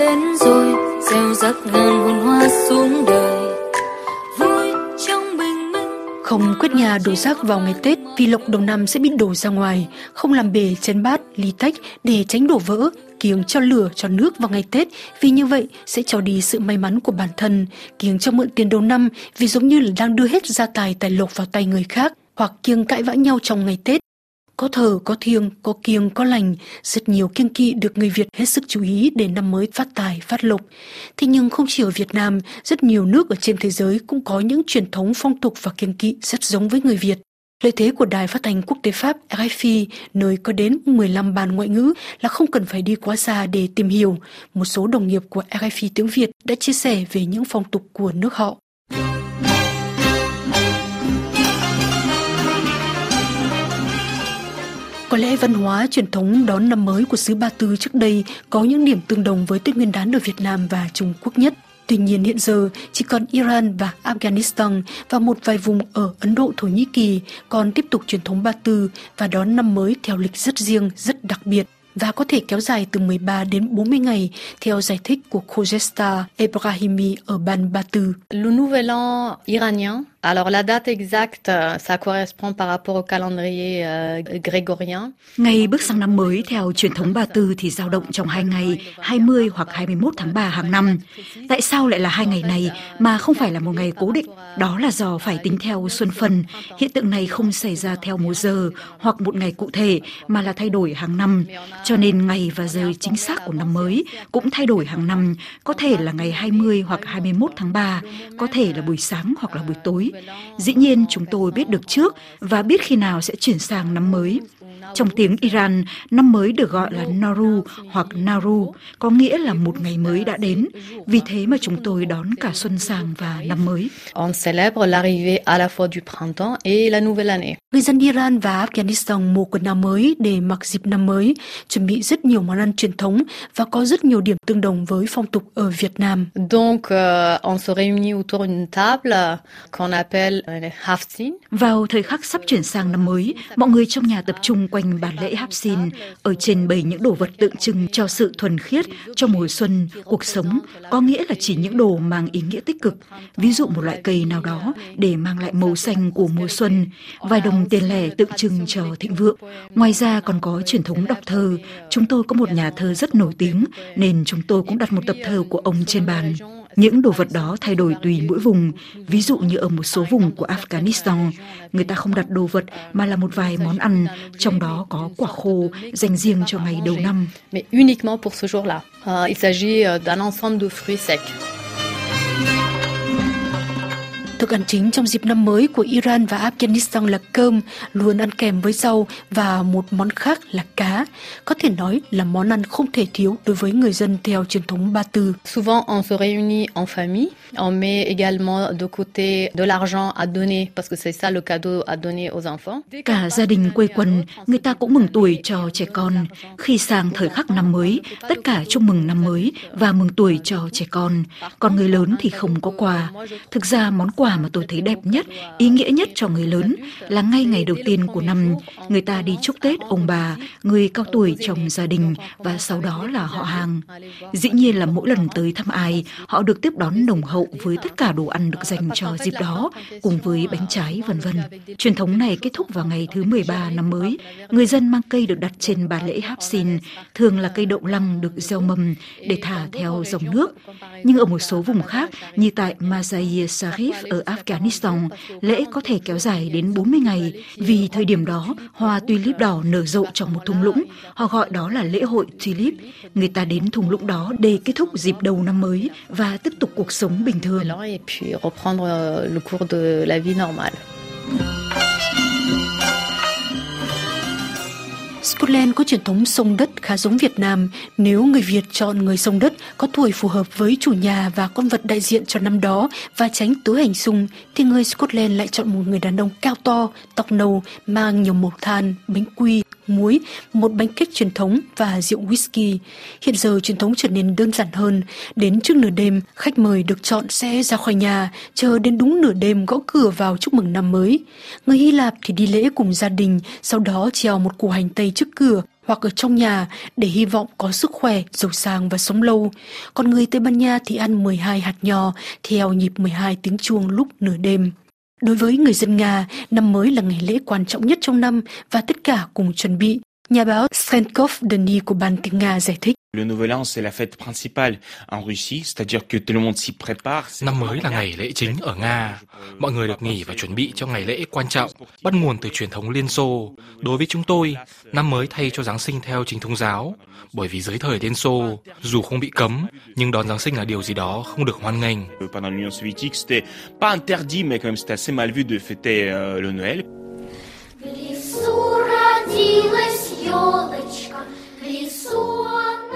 đến rồi gieo rắc ngàn hồn hoa xuống đời. Vui trong bình minh. Không quét nhà đổ rác vào ngày Tết vì lộc đầu năm sẽ bị đổ ra ngoài, không làm bể chén bát, ly tách để tránh đổ vỡ, kiêng cho lửa cho nước vào ngày Tết. Vì như vậy sẽ cho đi sự may mắn của bản thân, kiêng cho mượn tiền đầu năm vì giống như là đang đưa hết gia tài tài lộc vào tay người khác hoặc kiêng cãi vã nhau trong ngày Tết. Có thờ, có thiêng, có kiêng, có lành, rất nhiều kiêng kỵ được người Việt hết sức chú ý để năm mới phát tài, phát lộc. Thế nhưng không chỉ ở Việt Nam, rất nhiều nước ở trên thế giới cũng có những truyền thống phong tục và kiêng kỵ rất giống với người Việt. Lợi thế của Đài Phát thanh Quốc tế Pháp RFI, nơi có đến 15 bàn ngoại ngữ là không cần phải đi quá xa để tìm hiểu. Một số đồng nghiệp của RFI tiếng Việt đã chia sẻ về những phong tục của nước họ. Có lẽ văn hóa truyền thống đón năm mới của xứ Ba Tư trước đây có những điểm tương đồng với Tết Nguyên đán ở Việt Nam và Trung Quốc nhất. Tuy nhiên hiện giờ chỉ còn Iran và Afghanistan và một vài vùng ở Ấn Độ Thổ Nhĩ Kỳ còn tiếp tục truyền thống Ba Tư và đón năm mới theo lịch rất riêng, rất đặc biệt và có thể kéo dài từ 13 đến 40 ngày theo giải thích của Khojesta Ebrahimi ở Ban Ba Tư. Le nouvel an iranien Alors la date exacte, euh, ça correspond par rapport au calendrier uh, grégorien. Ngày bước sang năm mới theo truyền thống Ba Tư thì dao động trong hai ngày 20 hoặc 21 tháng 3 hàng năm. Tại sao lại là hai ngày này mà không phải là một ngày cố định? Đó là do phải tính theo xuân phân. Hiện tượng này không xảy ra theo mùa giờ hoặc một ngày cụ thể mà là thay đổi hàng năm. Cho nên ngày và giờ chính xác của năm mới cũng thay đổi hàng năm, có thể là ngày 20 hoặc 21 tháng 3, có thể là buổi sáng hoặc là buổi tối. Dĩ nhiên chúng tôi biết được trước và biết khi nào sẽ chuyển sang năm mới. Trong tiếng Iran, năm mới được gọi là Nauru hoặc Nauru, có nghĩa là một ngày mới đã đến. Vì thế mà chúng tôi đón cả xuân sang và năm mới. On célèbre l'arrivée à la fois du printemps et la nouvelle année. Người dân Iran và Afghanistan mua quần áo mới để mặc dịp năm mới, chuẩn bị rất nhiều món ăn truyền thống và có rất nhiều điểm tương đồng với phong tục ở Việt Nam. Donc euh, on se réunit autour d'une table qu'on appelle euh, haftin. Vào thời khắc sắp chuyển sang năm mới, mọi người trong nhà tập trung quanh bàn lễ Hapsin, ở trên bày những đồ vật tượng trưng cho sự thuần khiết, cho mùa xuân, cuộc sống, có nghĩa là chỉ những đồ mang ý nghĩa tích cực, ví dụ một loại cây nào đó để mang lại màu xanh của mùa xuân, vài đồng tiền lẻ tượng trưng cho thịnh vượng. Ngoài ra còn có truyền thống đọc thơ, chúng tôi có một nhà thơ rất nổi tiếng nên chúng tôi cũng đặt một tập thơ của ông trên bàn. Những đồ vật đó thay đổi tùy mỗi vùng, ví dụ như ở một số vùng của Afghanistan, người ta không đặt đồ vật mà là một vài món ăn, trong đó có quả khô dành riêng cho ngày đầu năm. Mais uniquement pour ce jour-là. Euh, il s'agit euh, d'un ensemble de fruits secs. Thức ăn chính trong dịp năm mới của Iran và Afghanistan là cơm, luôn ăn kèm với rau và một món khác là cá. Có thể nói là món ăn không thể thiếu đối với người dân theo truyền thống Ba Tư. Souvent, on se réunit en famille. On met également de côté de l'argent à donner parce que c'est ça le cadeau à donner aux enfants. Cả gia đình quây quần, người ta cũng mừng tuổi cho trẻ con. Khi sang thời khắc năm mới, tất cả chúc mừng năm mới và mừng tuổi cho trẻ con. Còn người lớn thì không có quà. Thực ra món quà mà tôi thấy đẹp nhất, ý nghĩa nhất cho người lớn là ngay ngày đầu tiên của năm, người ta đi chúc Tết ông bà, người cao tuổi trong gia đình và sau đó là họ hàng. Dĩ nhiên là mỗi lần tới thăm ai, họ được tiếp đón nồng hậu với tất cả đồ ăn được dành cho dịp đó, cùng với bánh trái vân vân. Truyền thống này kết thúc vào ngày thứ 13 năm mới. Người dân mang cây được đặt trên bàn lễ Hapsin, thường là cây đậu lăng được gieo mầm để thả theo dòng nước. Nhưng ở một số vùng khác, như tại Mazar-e Sharif ở Afghanistan, lễ có thể kéo dài đến 40 ngày vì thời điểm đó hoa tulip đỏ nở rộ trong một thung lũng. Họ gọi đó là lễ hội tulip. Người ta đến thung lũng đó để kết thúc dịp đầu năm mới và tiếp tục cuộc sống bình thường. Scotland có truyền thống sông đất khá giống Việt Nam. Nếu người Việt chọn người sông đất có tuổi phù hợp với chủ nhà và con vật đại diện cho năm đó và tránh tứ hành xung, thì người Scotland lại chọn một người đàn ông cao to, tóc nâu, mang nhiều mộc than, bánh quy, muối, một bánh kích truyền thống và rượu whisky. Hiện giờ truyền thống trở nên đơn giản hơn. Đến trước nửa đêm, khách mời được chọn sẽ ra khỏi nhà, chờ đến đúng nửa đêm gõ cửa vào chúc mừng năm mới. Người Hy Lạp thì đi lễ cùng gia đình, sau đó treo một củ hành tây trước cửa hoặc ở trong nhà để hy vọng có sức khỏe, giàu sang và sống lâu. Còn người Tây Ban Nha thì ăn 12 hạt nho theo nhịp 12 tiếng chuông lúc nửa đêm. Đối với người dân Nga, năm mới là ngày lễ quan trọng nhất trong năm và tất cả cùng chuẩn bị. Nhà báo Strenkov Denis của Ban tiếng Nga giải thích. Le Nouvel An, c'est la fête principale en Russie, c'est-à-dire que tout le monde s'y prépare. Năm mới là ngày lễ chính ở Nga. Mọi người được nghỉ và chuẩn bị cho ngày lễ quan trọng, bắt nguồn từ truyền thống Liên Xô. Đối với chúng tôi, năm mới thay cho Giáng sinh theo chính thống giáo. Bởi vì dưới thời Liên Xô, dù không bị cấm, nhưng đón Giáng sinh là điều gì đó không được hoan nghênh. Pendant l'Union soviétique, c'était pas interdit, mais quand même c'était assez mal vu de fêter le Noël.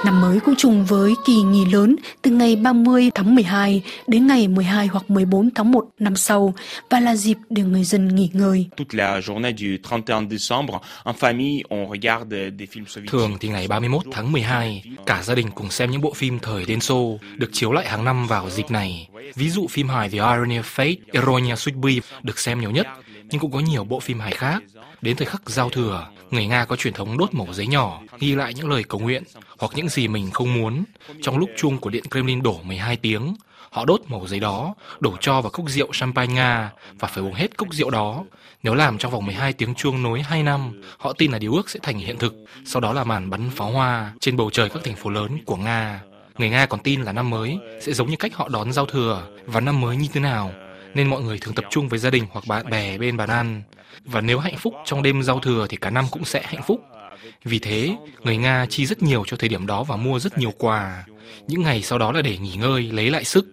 Năm mới cũng trùng với kỳ nghỉ lớn từ ngày 30 tháng 12 đến ngày 12 hoặc 14 tháng 1 năm sau và là dịp để người dân nghỉ ngơi. Thường thì ngày 31 tháng 12, cả gia đình cùng xem những bộ phim thời Đen Xô được chiếu lại hàng năm vào dịp này. Ví dụ phim hài The Irony of Fate, Ironia Sweetby được xem nhiều nhất nhưng cũng có nhiều bộ phim hài khác. Đến thời khắc giao thừa, người Nga có truyền thống đốt mẩu giấy nhỏ, ghi lại những lời cầu nguyện hoặc những gì mình không muốn. Trong lúc chuông của Điện Kremlin đổ 12 tiếng, họ đốt mẩu giấy đó, đổ cho vào cốc rượu champagne Nga và phải uống hết cốc rượu đó. Nếu làm trong vòng 12 tiếng chuông nối 2 năm, họ tin là điều ước sẽ thành hiện thực. Sau đó là màn bắn pháo hoa trên bầu trời các thành phố lớn của Nga. Người Nga còn tin là năm mới sẽ giống như cách họ đón giao thừa và năm mới như thế nào, nên mọi người thường tập trung với gia đình hoặc bạn bè bên bàn ăn. Và nếu hạnh phúc trong đêm giao thừa thì cả năm cũng sẽ hạnh phúc. Vì thế, người Nga chi rất nhiều cho thời điểm đó và mua rất nhiều quà. Những ngày sau đó là để nghỉ ngơi, lấy lại sức.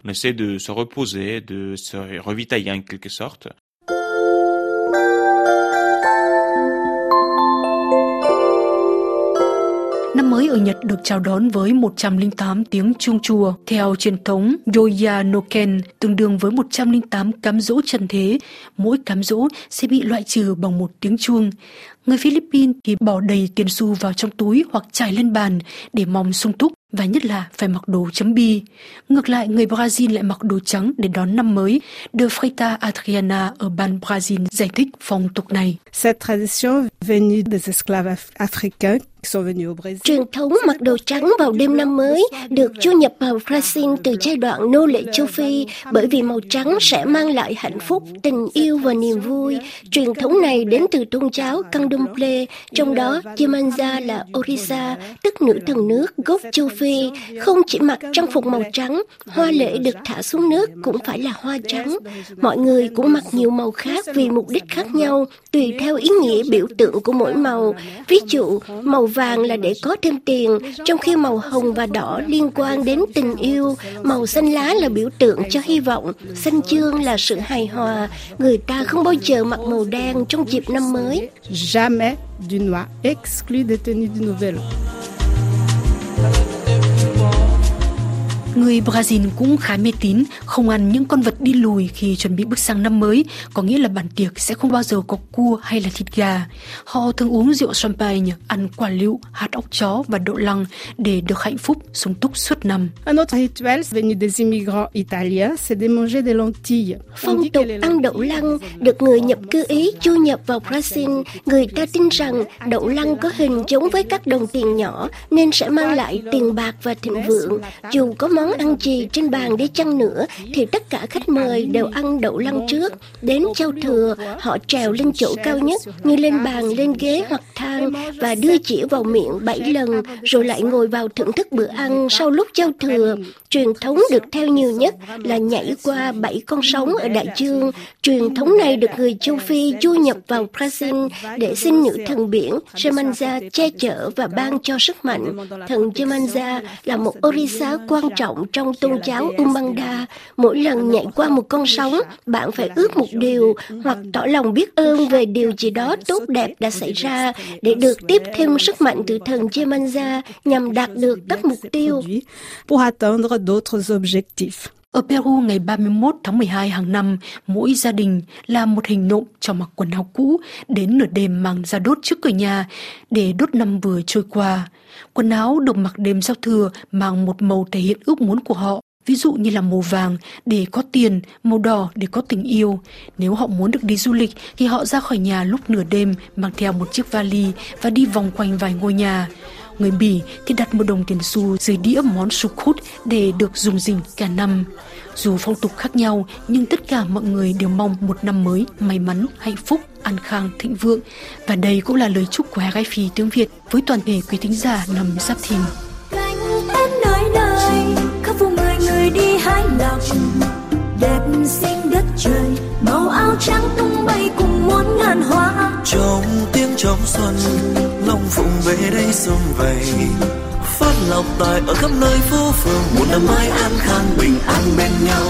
Năm mới ở Nhật được chào đón với 108 tiếng chuông chùa. Theo truyền thống Yoya Noken, tương đương với 108 cám dỗ trần thế, mỗi cám dỗ sẽ bị loại trừ bằng một tiếng chuông. Người Philippines thì bỏ đầy tiền xu vào trong túi hoặc trải lên bàn để mong sung túc và nhất là phải mặc đồ chấm bi. Ngược lại, người Brazil lại mặc đồ trắng để đón năm mới. De Freita Adriana ở ban Brazil giải thích phong tục này. Cette tradition venue des esclaves africains Truyền thống mặc đồ trắng vào đêm năm mới được du nhập vào Brazil từ giai đoạn nô lệ châu Phi bởi vì màu trắng sẽ mang lại hạnh phúc, tình yêu và niềm vui. Truyền thống này đến từ tôn giáo Candomblé, trong đó Chimamanda là Orisa, tức nữ thần nước gốc châu Phi, không chỉ mặc trang phục màu trắng, hoa lễ được thả xuống nước cũng phải là hoa trắng. Mọi người cũng mặc nhiều màu khác vì mục đích khác nhau, tùy theo ý nghĩa biểu tượng của mỗi màu. Ví dụ, màu vàng là để có thêm tiền, trong khi màu hồng và đỏ liên quan đến tình yêu, màu xanh lá là biểu tượng cho hy vọng, xanh chương là sự hài hòa. Người ta không bao giờ mặc màu đen trong dịp năm mới. Jamais du noir, exclu des tenues du Nouvel An. Người Brazil cũng khá mê tín, không ăn những con vật đi lùi khi chuẩn bị bước sang năm mới, có nghĩa là bàn tiệc sẽ không bao giờ có cua hay là thịt gà. Họ thường uống rượu champagne, ăn quả lựu, hạt óc chó và đậu lăng để được hạnh phúc, sung túc suốt năm. Un autre rituel venu des immigrants italiens, c'est de manger des lentilles. On Phong tục ăn đậu lăng được người nhập cư Ý du nhập vào Brazil. Người ta tin rằng đậu lăng có hình giống với các đồng tiền nhỏ nên sẽ mang lại tiền bạc và thịnh vượng. Dù có món ăn gì trên bàn đi chăng nữa thì tất cả khách mời đều ăn đậu lăng trước. Đến trao thừa, họ trèo lên chỗ cao nhất như lên bàn, lên ghế hoặc thang và đưa chỉ vào miệng bảy lần rồi lại ngồi vào thưởng thức bữa ăn sau lúc trao thừa. Truyền thống được theo nhiều nhất là nhảy qua bảy con sóng ở đại dương. Truyền thống này được người châu Phi du nhập vào Brazil để xin nữ thần biển Jemanja che chở và ban cho sức mạnh. Thần Jemanja là một Orisa quan trọng trong tôn giáo Umbanda. Mỗi lần nhảy qua một con sóng, bạn phải ước một điều hoặc tỏ lòng biết ơn về điều gì đó tốt đẹp đã xảy ra để được tiếp thêm sức mạnh từ thần Jemanja nhằm đạt được các mục tiêu. pour atteindre d'autres objectifs. Ở Peru ngày 31 tháng 12 hàng năm, mỗi gia đình làm một hình nộm cho mặc quần áo cũ đến nửa đêm mang ra đốt trước cửa nhà để đốt năm vừa trôi qua. Quần áo được mặc đêm giao thừa mang một màu thể hiện ước muốn của họ. ví dụ như là màu vàng để có tiền, màu đỏ để có tình yêu. Nếu họ muốn được đi du lịch thì họ ra khỏi nhà lúc nửa đêm mang theo một chiếc vali và đi vòng quanh vài ngôi nhà. Người Bỉ thì đặt một đồng tiền xu dưới đĩa món sục hút để được dùng dình cả năm. Dù phong tục khác nhau nhưng tất cả mọi người đều mong một năm mới may mắn, hạnh phúc, an khang, thịnh vượng. Và đây cũng là lời chúc của hai phi tiếng Việt với toàn thể quý thính giả năm Giáp Thìn. Cánh em nơi nơi, khắp phố người người đi hái lộc đẹp xinh đất trời màu áo trắng tung bay cùng muôn ngàn hoa trong tiếng trong xuân phụng về đây xung vầy. Phát lộc tài ở khắp nơi phố phường, một năm mai an khang, bình an bên nhau.